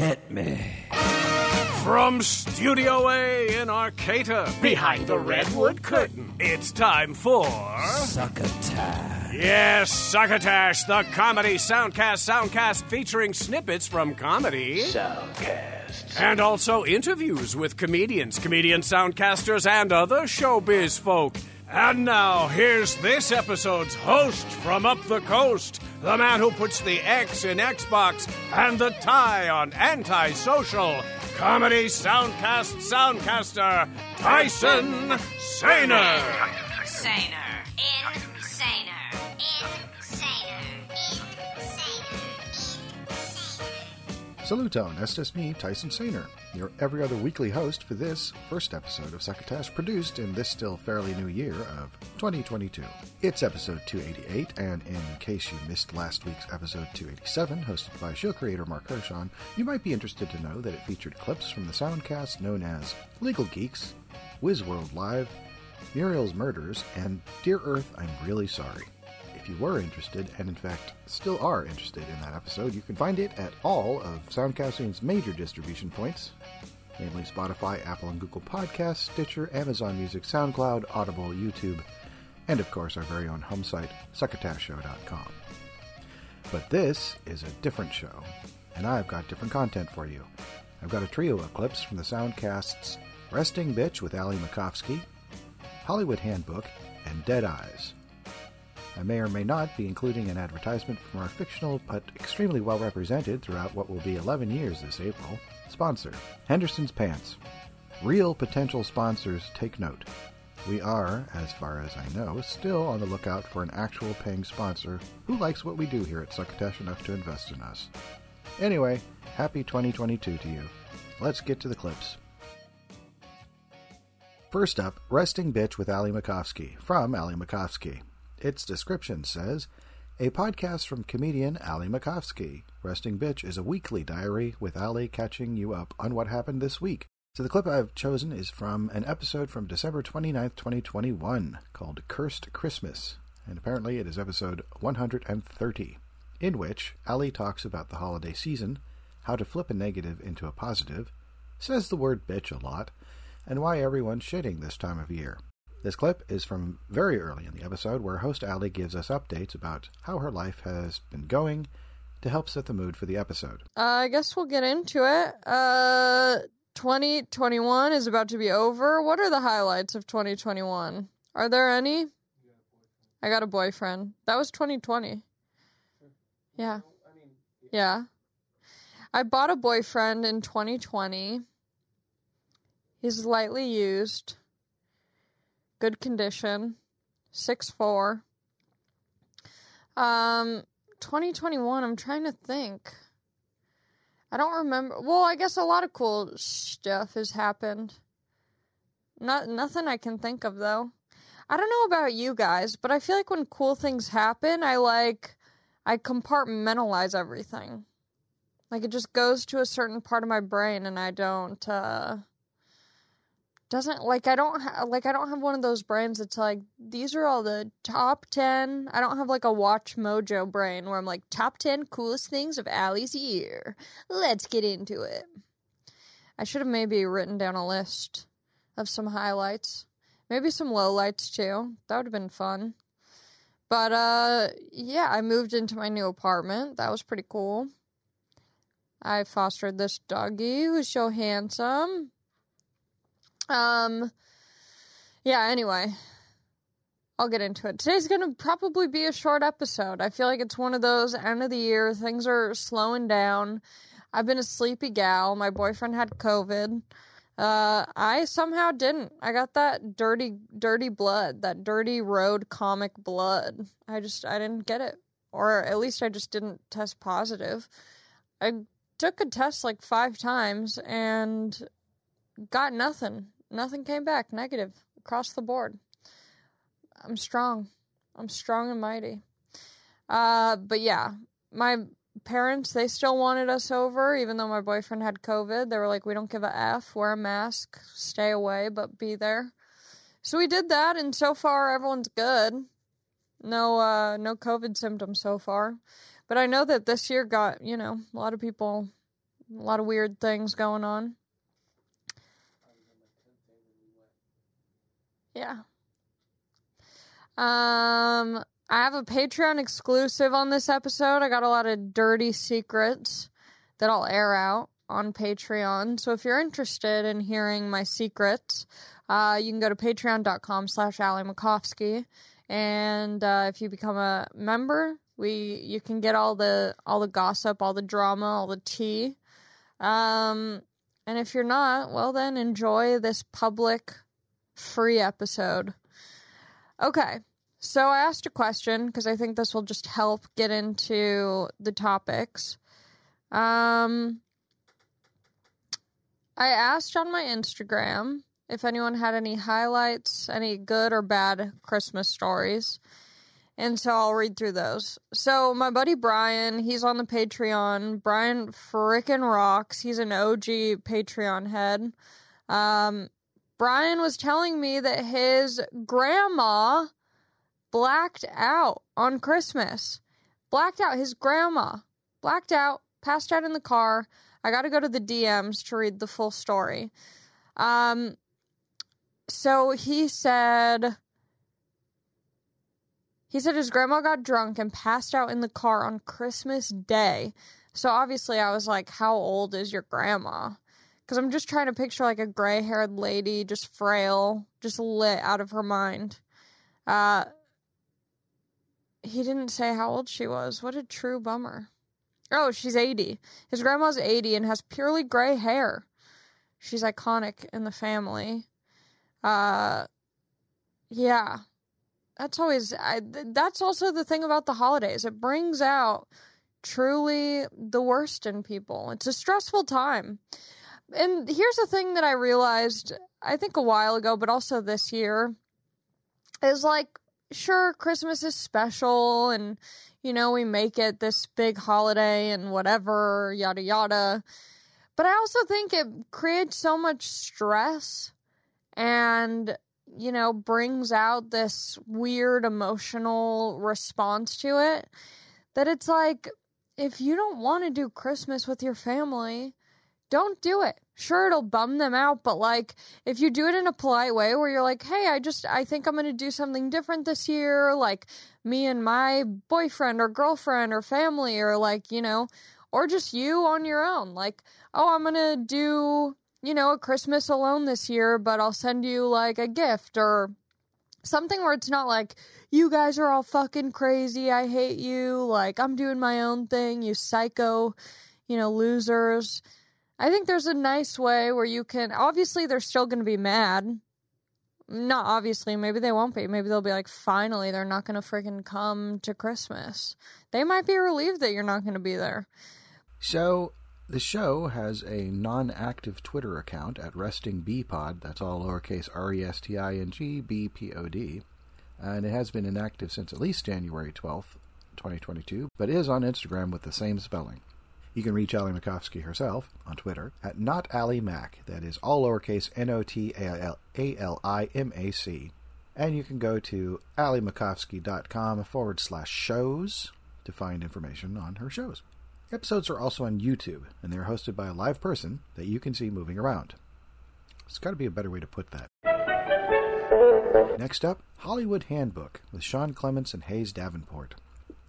Hit me. From Studio A in Arcata, Behind the redwood curtain. it's time for. Succotash. Yes, Succotash, the comedy soundcast soundcast featuring snippets from comedy. Soundcast. And also interviews with comedians, comedian soundcasters, and other showbiz folk. And now, here's this episode's host from up the coast, the man who puts the X in Xbox and the tie on antisocial, comedy soundcast soundcaster, Tyson Sainer. Saner. Insaner. Insaner. Saluton, estes me, Tyson Saner, your every other weekly host for this first episode of Succotash, produced in this still fairly new year of 2022. It's episode 288, and in case you missed last week's episode 287, hosted by show creator Mark Hershon, you might be interested to know that it featured clips from the soundcast known as Legal Geeks, Whiz World Live, Muriel's Murders, and Dear Earth, I'm Really Sorry. You were interested, and in fact still are interested in that episode, you can find it at all of Soundcasting's major distribution points, namely Spotify, Apple and Google Podcasts, Stitcher, Amazon Music, SoundCloud, Audible, YouTube, and of course our very own home site, succotashshow.com. But this is a different show, and I've got different content for you. I've got a trio of clips from the Soundcasts Resting Bitch with Ali Macofsky, Hollywood Handbook, and Dead Eyes. I may or may not be including an advertisement from our fictional but extremely well represented throughout what will be 11 years this April sponsor, Henderson's Pants. Real potential sponsors take note. We are, as far as I know, still on the lookout for an actual paying sponsor who likes what we do here at Succotash enough to invest in us. Anyway, happy 2022 to you. Let's get to the clips. First up, Resting Bitch with Ali Macofsky from Ali Macofsky. Its description says, a podcast from comedian Ali Macofsky. Resting Bitch is a weekly diary with Ali catching you up on what happened this week. So the clip I've chosen is from an episode from December 29th, 2021 called Cursed Christmas. And apparently it is episode 130, in which Ali talks about the holiday season, how to flip a negative into a positive, says the word bitch a lot, and why everyone's shitting this time of year. This clip is from very early in the episode where host Ali gives us updates about how her life has been going to help set the mood for the episode. Uh, I guess we'll get into it. Uh, 2021 is about to be over. What are the highlights of 2021? Are there any? I got a boyfriend. That was 2020. Yeah. Yeah. I bought a boyfriend in 2020. He's lightly used. Good condition. Six four. Um 2021, I'm trying to think. I don't remember. Well, I guess a lot of cool stuff has happened. Not nothing I can think of though. I don't know about you guys, but I feel like when cool things happen, I like I compartmentalize everything. Like it just goes to a certain part of my brain and I don't uh doesn't like I don't ha- like I don't have one of those brains that's like these are all the top 10. I don't have like a WatchMojo brain where I'm like top 10 coolest things of Allie's year. Let's get into it. I should have maybe written down a list of some highlights. Maybe some lowlights too. That would have been fun. But uh yeah, I moved into my new apartment. That was pretty cool. I fostered this doggy who's so handsome. Um, yeah, anyway, I'll get into it. Today's going to probably be a short episode. I feel like it's one of those end of the year, things are slowing down. I've been a sleepy gal. My boyfriend had COVID. Uh, I somehow didn't. I got that dirty, dirty blood, that dirty road comic blood. I just, I didn't get it. Or at least I just didn't test positive. I took a test like five times and got nothing. Nothing came back negative across the board. I'm strong. I'm strong and mighty. Uh, but yeah, my parents they still wanted us over, even though my boyfriend had COVID. They were like, "We don't give a f. Wear a mask, stay away, but be there." So we did that, and so far everyone's good. No, uh, no COVID symptoms so far. But I know that this year got you know a lot of people A lot of weird things going on. Yeah. Um, I have a Patreon exclusive on this episode. I got a lot of dirty secrets that I'll air out on Patreon. So if you're interested in hearing my secrets, uh, you can go to patreon.com slash Ali Macofsky. And uh, if you become a member, we you can get all the all the gossip, all the drama, all the tea. Um, and if you're not, well then enjoy this public free episode. Okay. So I asked a question because I think this will just help get into the topics. Um I asked on my Instagram if anyone had any highlights, any good or bad Christmas stories. And so I'll read through those. So my buddy Brian, he's on the Patreon. Brian frickin' rocks. He's an OG Patreon head. Um, Brian was telling me that his grandma blacked out on Christmas. Blacked out. His grandma blacked out, passed out in the car. I got to go to the DMs to read the full story. Um, so he said he said his grandma got drunk and passed out in the car on Christmas Day. So obviously I was like, how old is your grandma? Cuz I'm just trying to picture like a gray-haired lady just frail, just lit out of her mind. Uh he didn't say how old she was. What a true bummer. Oh, she's 80. His grandma's 80 and has purely gray hair. She's iconic in the family. Uh, yeah, that's always. I, that's also the thing about the holidays. It brings out truly the worst in people. It's a stressful time. And here's the thing that I realized, I think a while ago, but also this year, is like, sure, Christmas is special and, you know, we make it this big holiday and whatever, yada yada. But I also think it creates so much stress and you know brings out this weird emotional response to it that it's like if you don't want to do christmas with your family don't do it sure it'll bum them out but like if you do it in a polite way where you're like hey i just i think i'm going to do something different this year like me and my boyfriend or girlfriend or family or like you know or just you on your own like oh i'm going to do you know, a Christmas alone this year, but I'll send you like a gift or something where it's not like, you guys are all fucking crazy. I hate you. Like, I'm doing my own thing. You psycho, you know, losers. I think there's a nice way where you can, obviously, they're still going to be mad. Not obviously, maybe they won't be. Maybe they'll be like, finally, they're not going to freaking come to Christmas. They might be relieved that you're not going to be there. So, the show has a non active Twitter account at Resting Bee Pod. That's all lowercase R E S T I N G B P O D. And it has been inactive since at least January 12th, 2022, but is on Instagram with the same spelling. You can reach Ali Macofsky herself on Twitter at not Ali Mac. That is all lowercase N O T A L I M A C. And you can go to alimacofsky.com forward slash shows to find information on her shows. Episodes are also on YouTube, and they're hosted by a live person that you can see moving around. It's got to be a better way to put that. Next up, Hollywood Handbook with Sean Clements and Hayes Davenport.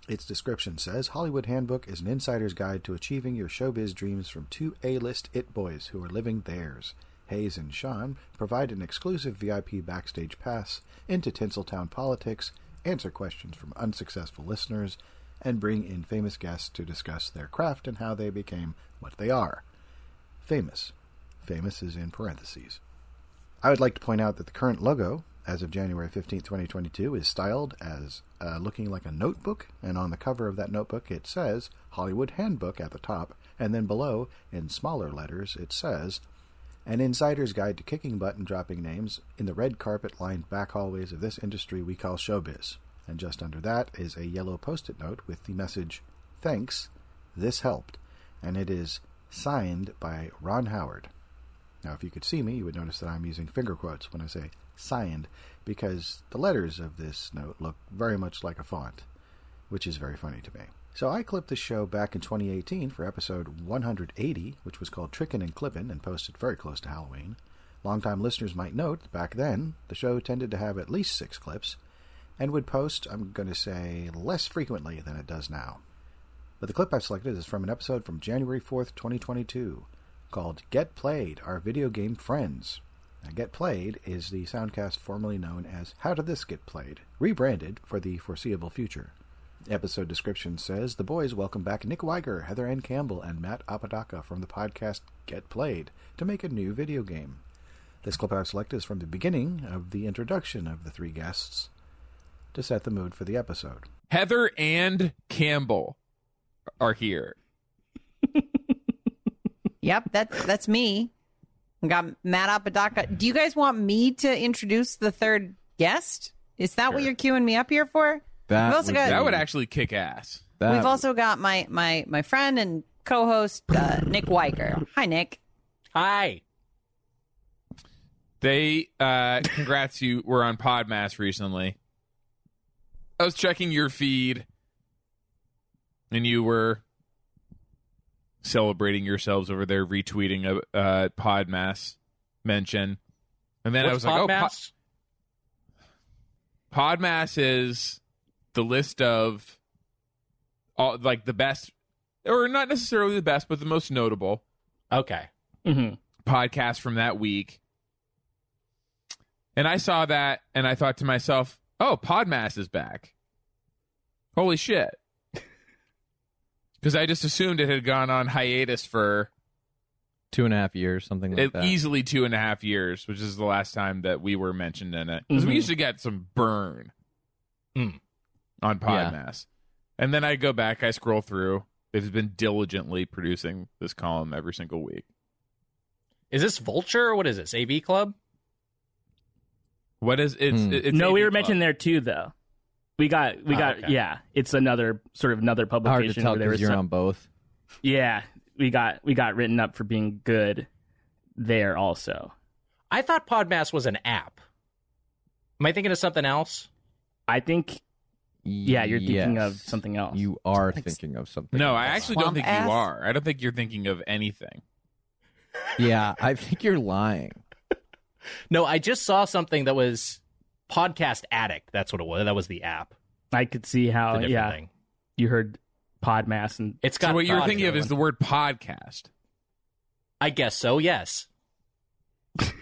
Its description says Hollywood Handbook is an insider's guide to achieving your showbiz dreams from two A list it boys who are living theirs. Hayes and Sean provide an exclusive VIP backstage pass into Tinseltown politics, answer questions from unsuccessful listeners, and bring in famous guests to discuss their craft and how they became what they are. Famous. Famous is in parentheses. I would like to point out that the current logo, as of January 15, 2022, is styled as uh, looking like a notebook, and on the cover of that notebook it says Hollywood Handbook at the top, and then below, in smaller letters, it says An Insider's Guide to Kicking Butt and Dropping Names in the red carpet lined back hallways of this industry we call showbiz and just under that is a yellow post it note with the message, Thanks, this helped, and it is signed by Ron Howard. Now, if you could see me, you would notice that I'm using finger quotes when I say signed, because the letters of this note look very much like a font, which is very funny to me. So I clipped the show back in 2018 for episode 180, which was called Trickin' and Clippin' and posted very close to Halloween. Longtime listeners might note that back then, the show tended to have at least six clips and would post, I'm going to say, less frequently than it does now. But the clip I've selected is from an episode from January 4th, 2022, called Get Played, Our Video Game Friends. Now, Get Played is the soundcast formerly known as How Did This Get Played, rebranded for the foreseeable future. Episode description says the boys welcome back Nick Wiger, Heather Anne Campbell, and Matt Apodaca from the podcast Get Played to make a new video game. This clip I've selected is from the beginning of the introduction of the three guests to set the mood for the episode. Heather Anne Campbell are here. Yep, that's that's me. We got Matt Apodaca. Do you guys want me to introduce the third guest? Is that what you're queuing me up here for? That We've also would got- That would actually kick ass. That We've also got my my my friend and co-host uh, Nick Wiger. Hi, Nick. Hi. They uh congrats you were on Podmass recently. I was checking your feed and you were celebrating yourselves over there retweeting a uh Podmass mention. And then I was What's like, oh, Po- Podmass is the list of all like the best or not necessarily the best, but the most notable okay. Mm-hmm. podcast from that week. And I saw that and I thought to myself, oh, Podmass is back. Holy shit. Because I just assumed it had gone on hiatus for two and a half years, something like it, that. easily two and a half years, which is the last time that we were mentioned in it. Because we Mhm. used to get some burn Mm. on Yeah. Podmass. And then I go back, I scroll through. They've been diligently producing this column every single week. Is this Vulture or what is this? AV Club? What is it's, Hmm. it's no, we were Club. mentioned there too, though. We got, we Oh, got, okay. yeah. It's another sort of another publication. Hard publication to tell because you're some, on both. yeah. We got, we got written up for being good there also. I thought Podmass was an app. Am I thinking of something else? I think, yeah, you're thinking of something else. You are thinking of something. No, I else. actually don't Swamp think ass? you are. I don't think you're thinking of anything. Yeah, I think you're lying. No, I just saw something that was Podcast Addict. That's what it was. That was the app. I could see how, yeah, thing. you heard Podmass and It's got So what you're thinking of is the word podcast. I guess so. Yes.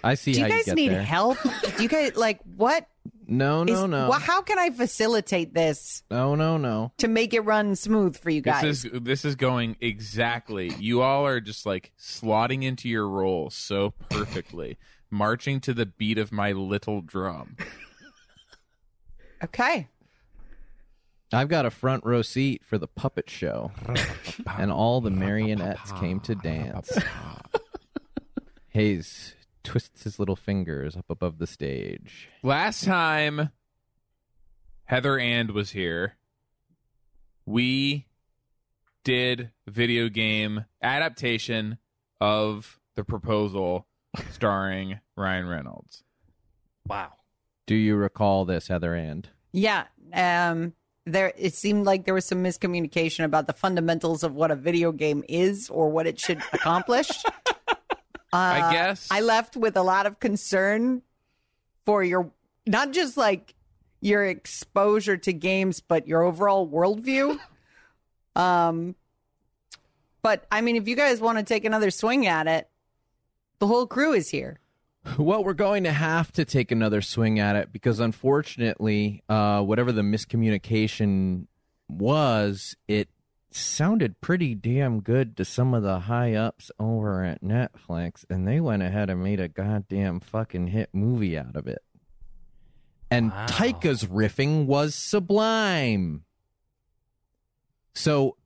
I see Do how you guys get need there. help? Do you guys like what? No, no, is- no, Well, how can I facilitate this no, no, no. to make it run smooth for you guys? This is this is going exactly. You all are just like slotting into your roles so perfectly, marching to the beat of my little drum. Okay. I've got a front row seat for the puppet show, and all the marionettes came to dance. Hayes twists his little fingers up above the stage. Last time Heather Anne was here, we did video game adaptation of the proposal starring Ryan Reynolds. Wow. Do you recall this, Heather Anne? Yeah. Um there it seemed like there was some miscommunication about the fundamentals of what a video game is or what it should accomplish. I Uh, guess I left with a lot of concern for your not just like your exposure to games, but your overall worldview. Um, but I mean, if you guys want to take another swing at it, the whole crew is here. Well, we're going to have to take another swing at it because, unfortunately, uh, whatever the miscommunication was, it sounded pretty damn good to some of the high ups over at Netflix, and they went ahead and made a goddamn fucking hit movie out of it. And Wow. Taika's riffing was sublime. So,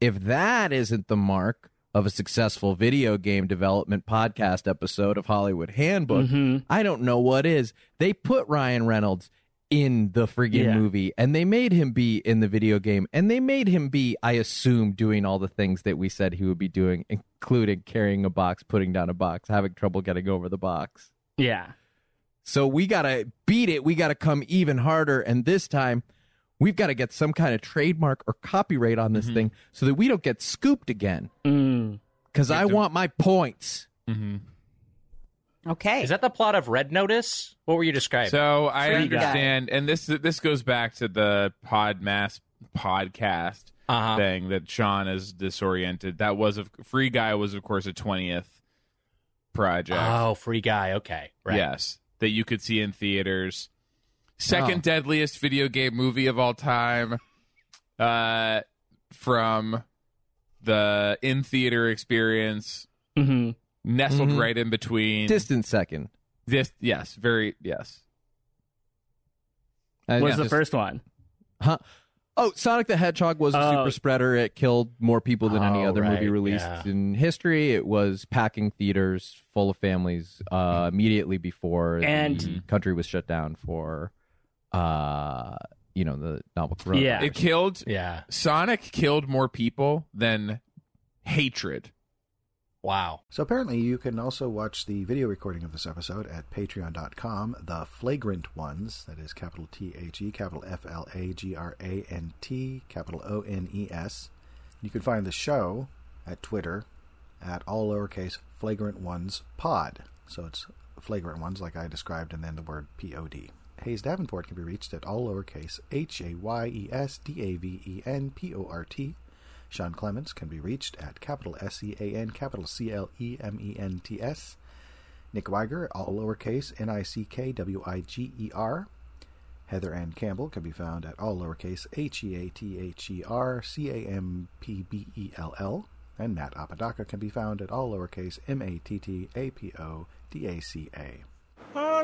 if that isn't the mark of a successful video game development podcast episode of Hollywood Handbook, Mhm. I don't know what is. They put Ryan Reynolds in the friggin' Yeah. movie and they made him be in the video game and they made him be, I assume, doing all the things that we said he would be doing, including carrying a box, putting down a box, having trouble getting over the box. yeah. So we got to beat it. We got to come even harder. And this time, We've got to get some kind of trademark or copyright on this thing so that we don't get scooped again. Mm. Because I want my points. Okay. Is that the plot of Red Notice? What were you describing? So I Free Guy. understand, and this this goes back to the Podmass podcast Uh-huh. thing that Sean is disoriented. That was a Free Guy was of course a twentieth project. oh, Free Guy. Okay, right. Yes, that you could see in theaters. Second Oh. deadliest video game movie of all time. Uh, from the in theater experience, hmm nestled Mhm. right in between. Distant second. this, yes, very yes. Uh, What was yeah, the just- first one? Huh? Oh, Sonic the Hedgehog was a Oh. super spreader. It killed more people than any Oh, other movie released yeah. in history. It was packing theaters full of families uh, immediately before And- the country was shut down for, uh, you know, the novel coronavirus. Yeah. It killed Yeah. Sonic killed more people than hatred. Wow. So apparently, you can also watch the video recording of this episode at patreon.com. The Flagrant Ones, that is capital T H E, capital F L A G R A N T, capital O N E S. You can find the show at Twitter at all lowercase Flagrant Ones Pod. So it's Flagrant Ones, like I described, and then the word P O D. Hayes Davenport can be reached at all lowercase H A Y E S D A V E N P O R T. Sean Clements can be reached at capital S E A N, capital C L E M E N T S. Nick Wiger, all lowercase N I C K W I G E R. Heather Anne Campbell can be found at all lowercase H E A T H E R C A M P B E L L. And Matt Apodaca can be found at all lowercase M A T T A P O D A C A. Oh,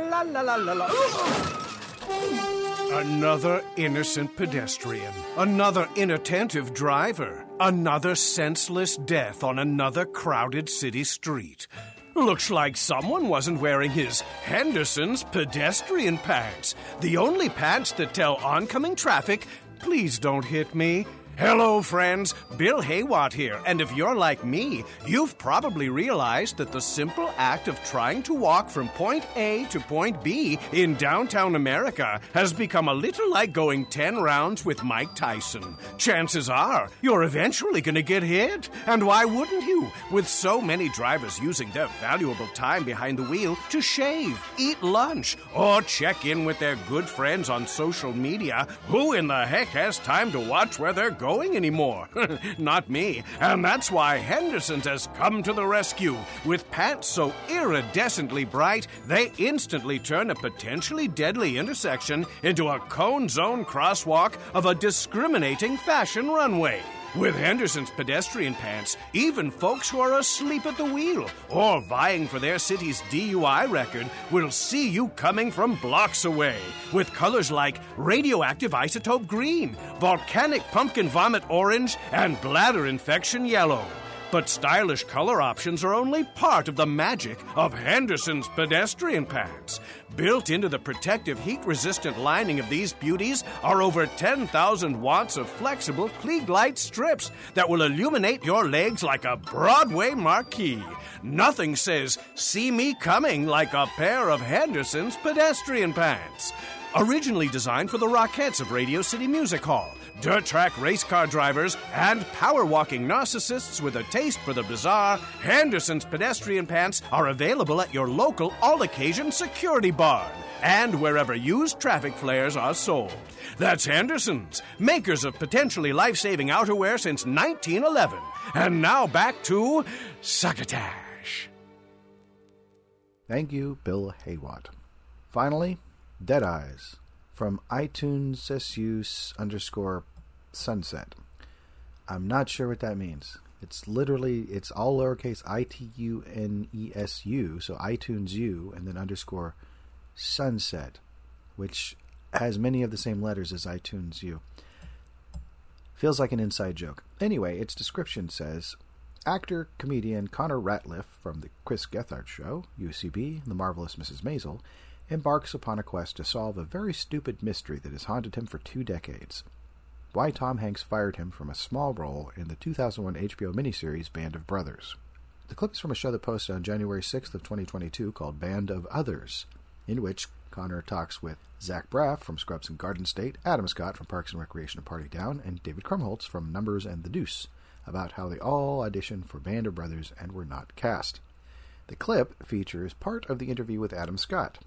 another innocent pedestrian. Another inattentive driver. Another senseless death on another crowded city street. Looks like someone wasn't wearing his Henderson's pedestrian pants. The only pants that tell oncoming traffic, please don't hit me. Hello, friends. Bill Haywatt here. And if you're like me, you've probably realized that the simple act of trying to walk from point A to point B in downtown America has become a little like going 10 rounds with Mike Tyson. Chances are you're eventually going to get hit. And why wouldn't you? With so many drivers using their valuable time behind the wheel to shave, eat lunch, or check in with their good friends on social media, who in the heck has time to watch where they're going anymore? Not me. And that's why Henderson's has come to the rescue. With pants so iridescently bright, they instantly turn a potentially deadly intersection into a cone zone crosswalk of a discriminating fashion runway. With Henderson's pedestrian pants, even folks who are asleep at the wheel or vying for their city's DUI record will see you coming from blocks away. With colors like radioactive isotope green, volcanic pumpkin vomit orange, and bladder infection yellow. But stylish color options are only part of the magic of Henderson's pedestrian pants. Built into the protective heat resistant lining of these beauties are over 10,000 watts of flexible Klieg light strips that will illuminate your legs like a Broadway marquee. Nothing says, see me coming like a pair of Henderson's pedestrian pants. Originally designed for the Rockettes of Radio City Music Hall, dirt track race car drivers, and power walking narcissists with a taste for the bizarre, Henderson's pedestrian pants are available at your local all occasion security barn and wherever used traffic flares are sold. That's Henderson's, makers of potentially life saving outerwear since 1911. And now back to Succotash. Thank you, Bill Haywatt. Finally, Dead Eyes from iTunes SU underscore sunset. I'm not sure what that means. It's literally it's all lowercase I T U N E S U, so iTunes U and then underscore sunset, which has many of the same letters as iTunes U. Feels like an inside joke. Anyway, its description says actor comedian Connor Ratliff from the Chris Gethard Show, UCB, The Marvelous Mrs. Maisel, embarks upon a quest to solve a very stupid mystery that has haunted him for two decades. Why Tom Hanks fired him from a small role in the 2001 HBO miniseries Band of Brothers. The clip is from a show that posted on January 6th of 2022 called Band of Others, in which Connor talks with Zach Braff from Scrubs and Garden State, Adam Scott from Parks and Recreation and Party Down, and David Krumholtz from Numbers and the Deuce about how they all auditioned for Band of Brothers and were not cast. The clip features part of the interview with Adam Scott.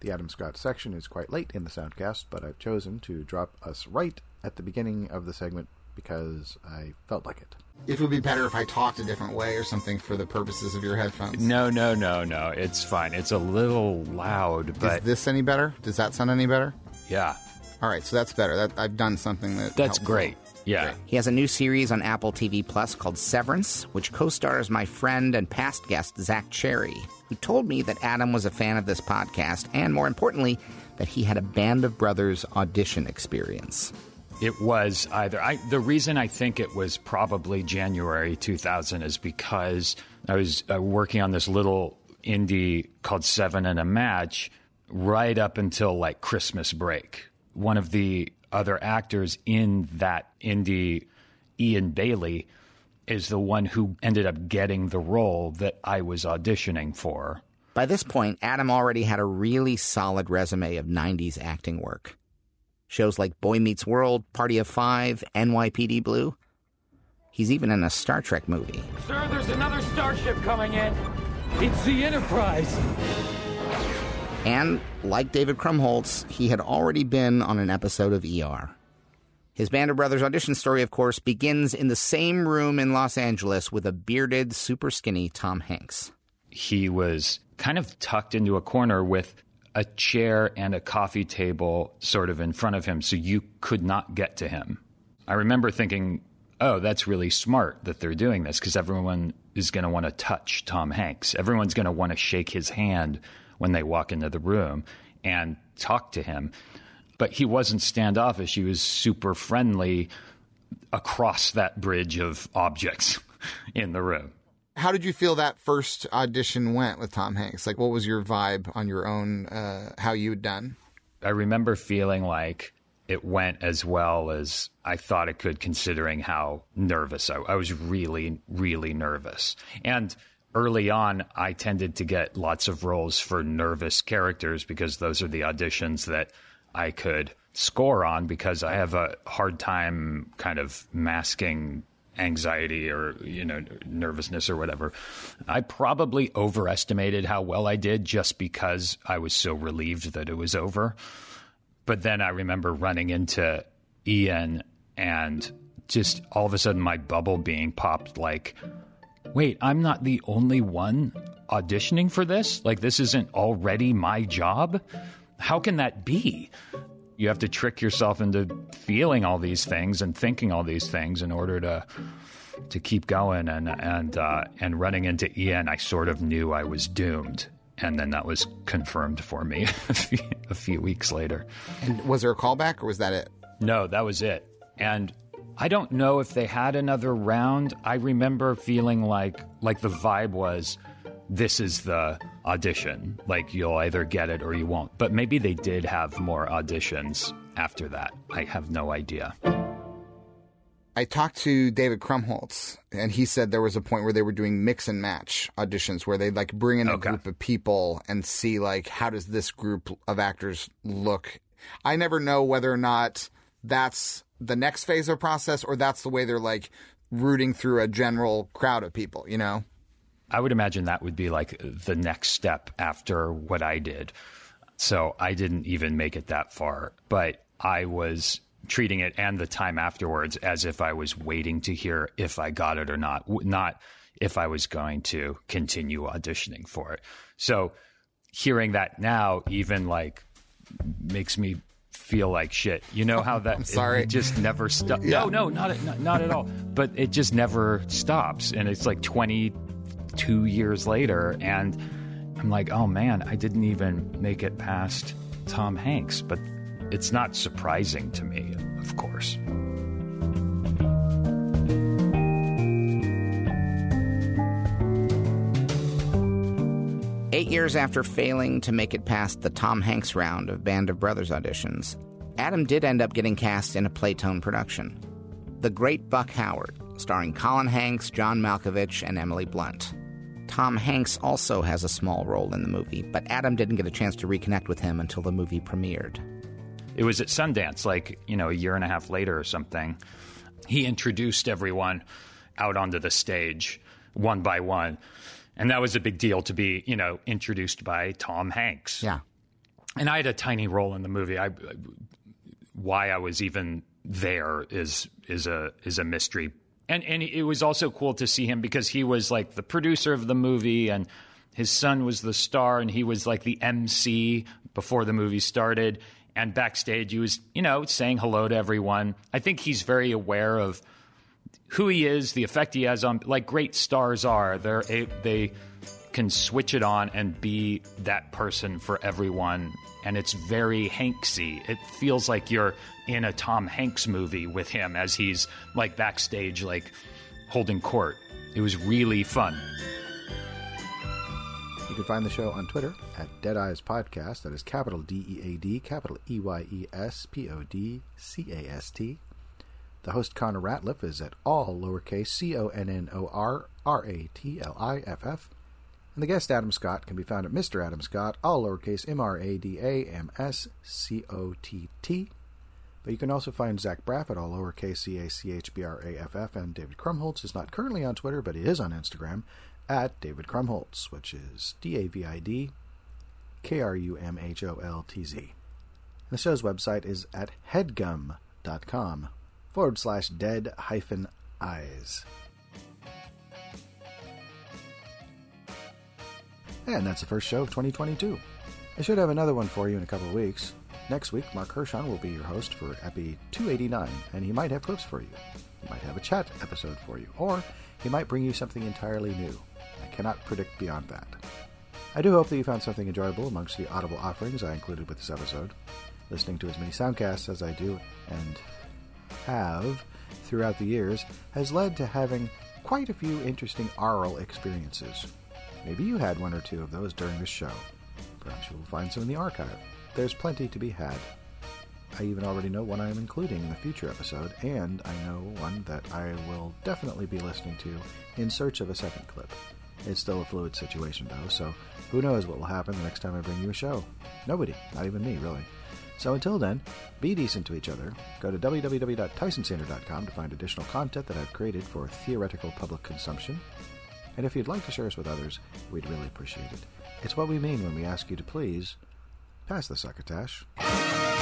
The Adam Scott section is quite late in the soundcast, but I've chosen to drop us right at the beginning of the segment because I felt like it. It would be better if I talked a different way or something for the purposes of your headphones. No, no, no, no. It's fine. It's a little loud, but Is this any better? Does that sound any better? yeah, All right, so that's better. That I've done something that that's helps. great. Yeah. He has a new series on Apple TV Plus called Severance, which co stars my friend and past guest, Zach Cherry, who told me that Adam was a fan of this podcast and, more importantly, that he had a Band of Brothers audition experience. It was either. I, the reason I think it was probably January 2000 is because I was uh, working on this little indie called Seven and a Match right up until like Christmas break. One of the other actors in that indie, Eion Bailey, is the one who ended up getting the role that I was auditioning for. By this point, Adam already had a really solid resume of 90s acting work. Shows like Boy Meets World, Party of Five, NYPD Blue. He's even in a Star Trek movie. Sir, there's another starship coming in. It's the Enterprise. And, like David Krumholtz, he had already been on an episode of ER. His Band of Brothers audition story, of course, begins in the same room in Los Angeles with a bearded, super skinny Tom Hanks. he was kind of tucked into a corner with a chair and a coffee table sort of in front of him, so you could not get to him. I remember thinking, oh, that's really smart that they're doing this because everyone is going to want to touch Tom Hanks. Everyone's going to want to shake his hand when they walk into the room and talk to him. But he wasn't standoffish, he was super friendly across that bridge of objects in the room. How did you feel that first audition went with Tom Hanks? Like, what was your vibe on your own? Uh, how you had done? I remember feeling like it went as well as I thought it could, considering how nervous I, I was. Really, really nervous. And early on, I tended to get lots of roles for nervous characters because those are the auditions that I could score on because I have a hard time kind of masking anxiety or you know nervousness or whatever. I probably overestimated how well i did just because i was so relieved that it was over. But then i remember running into Eion and just all of a sudden my bubble being popped like wait i'm not the only one auditioning for this? Like this isn't already my job? How can that be? You have to trick yourself into feeling all these things and thinking all these things in order to to keep going and and uh, and running into Eion. I sort of knew I was doomed and then that was confirmed for me a few, a few weeks later. And was there a callback or was that it? no that was it. And I don't know if they had another round I remember feeling like like the vibe was this is the audition. Like you'll either get it or you won't. But maybe they did have more auditions after that. I have no idea. I talked to David Krumholtz, and he said there was a point where they were doing mix and match auditions where they'd like bring in a group of people and see like how does this group of actors look. I never know whether or not that's the next phase of process or that's the way they're like rooting through a general crowd of people, you know? I would imagine that would be like the next step after what I did. So I didn't even make it that far, but I was treating it and the time afterwards as if I was waiting to hear if I got it or not, not if I was going to continue auditioning for it. So hearing that now even like makes me feel like shit. You know how that I'm sorry. It, it just never stops. Yeah. No, no, not, not not at all. But it just never stops, and it's like twenty two years later, and I'm like, oh man, I didn't even make it past Tom Hanks. But it's not surprising to me, of course. Years after failing to make it past the Tom Hanks round of Band of Brothers auditions, Adam did end up getting cast in a Playtone production. The Great Buck Howard, starring Colin Hanks, John Malkovich, and Emily Blunt. Tom Hanks also has a small role in the movie, but Adam didn't get a chance to reconnect with him until the movie premiered. It was at Sundance, like, you know, a year and a half later or something. He introduced everyone out onto the stage one by one. And that was a big deal to be, you know, introduced by Tom Hanks. Yeah. And I had a tiny role in the movie. I, why I was even there is is a is a mystery. And and it was also cool to see him because he was like the producer of the movie and his son was the star and he was like the MC before the movie started and backstage he was, you know, saying hello to everyone. I think he's very aware of who he is, the effect he has on like great stars are. They're a, they can switch it on and be that person for everyone and it's very Hanksy. It feels like you're in a Tom Hanks movie with him as he's like backstage like holding court. It was really fun. You can find the show on Twitter at Dead Eyes Podcast. That is capital D E A D, capital E Y E S P O D C A S T. The host Connor Ratliff is at all lowercase C O N N O R R A T L I F F. And the guest Adam Scott can be found at Mr. Adam Scott, all lowercase M R A D A M S C O T T. But you can also find Zach Braff at all lowercase C A C H B R A F F, and David Krumholtz is not currently on Twitter, but he is on Instagram at David Krumholtz, which is D A V I D K R U M H O L T Z. The show's website is at headgum.com forward slash dead hyphen eyes. And that's the first show of 2022. I should have another one for you in a couple of weeks. Next week, Mark Hershon will be your host for Epi 289, and he might have clips for you. He might have a chat episode for you, or he might bring you something entirely new. I cannot predict beyond that. I do hope that you found something enjoyable amongst the audible offerings I included with this episode. Listening to as many soundcasts as I do and have throughout the years has led to having quite a few interesting aural experiences. Maybe you had one or two of those during this show. Perhaps you will find some in the archive. There's plenty to be had. I even already know one I am including in the future episode, and I know one that I will definitely be listening to in search of a second clip. It's still a fluid situation, though, so who knows what will happen the next time I bring you a show? Nobody, not even me, really. So until then, be decent to each other. Go to www.tysonsander.com to find additional content that I've created for theoretical public consumption. And if you'd like to share us with others, we'd really appreciate it. It's what we mean when we ask you to please pass the succotash.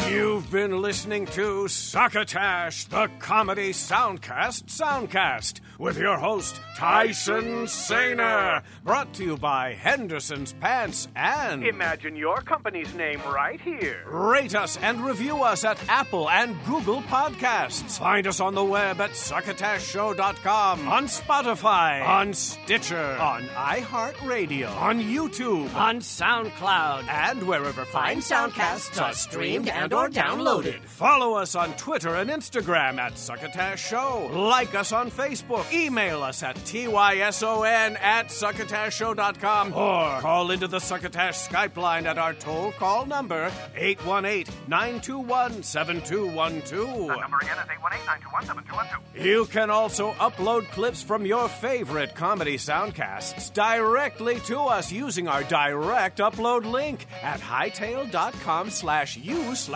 You've been listening to Succotash, the comedy soundcast soundcast, with your host, Tyson Saner. Brought to you by Henderson's Pants and. Imagine your company's name right here. Rate us and review us at Apple and Google Podcasts. Find us on the web at succotashshow.com, on Spotify, on Stitcher, on iHeartRadio, on YouTube, On SoundCloud. and wherever fine soundcasts are streamed and or downloaded. Follow us on Twitter and Instagram at Succotash Show. Like us on Facebook. Email us at tyson at succotashshow.com or call into the Succotash Skype line at our toll call number 818-921-7212. Number again is 818-921-7212. You can also upload clips from your favorite comedy soundcasts directly to us using our direct upload link at hightail.com slash u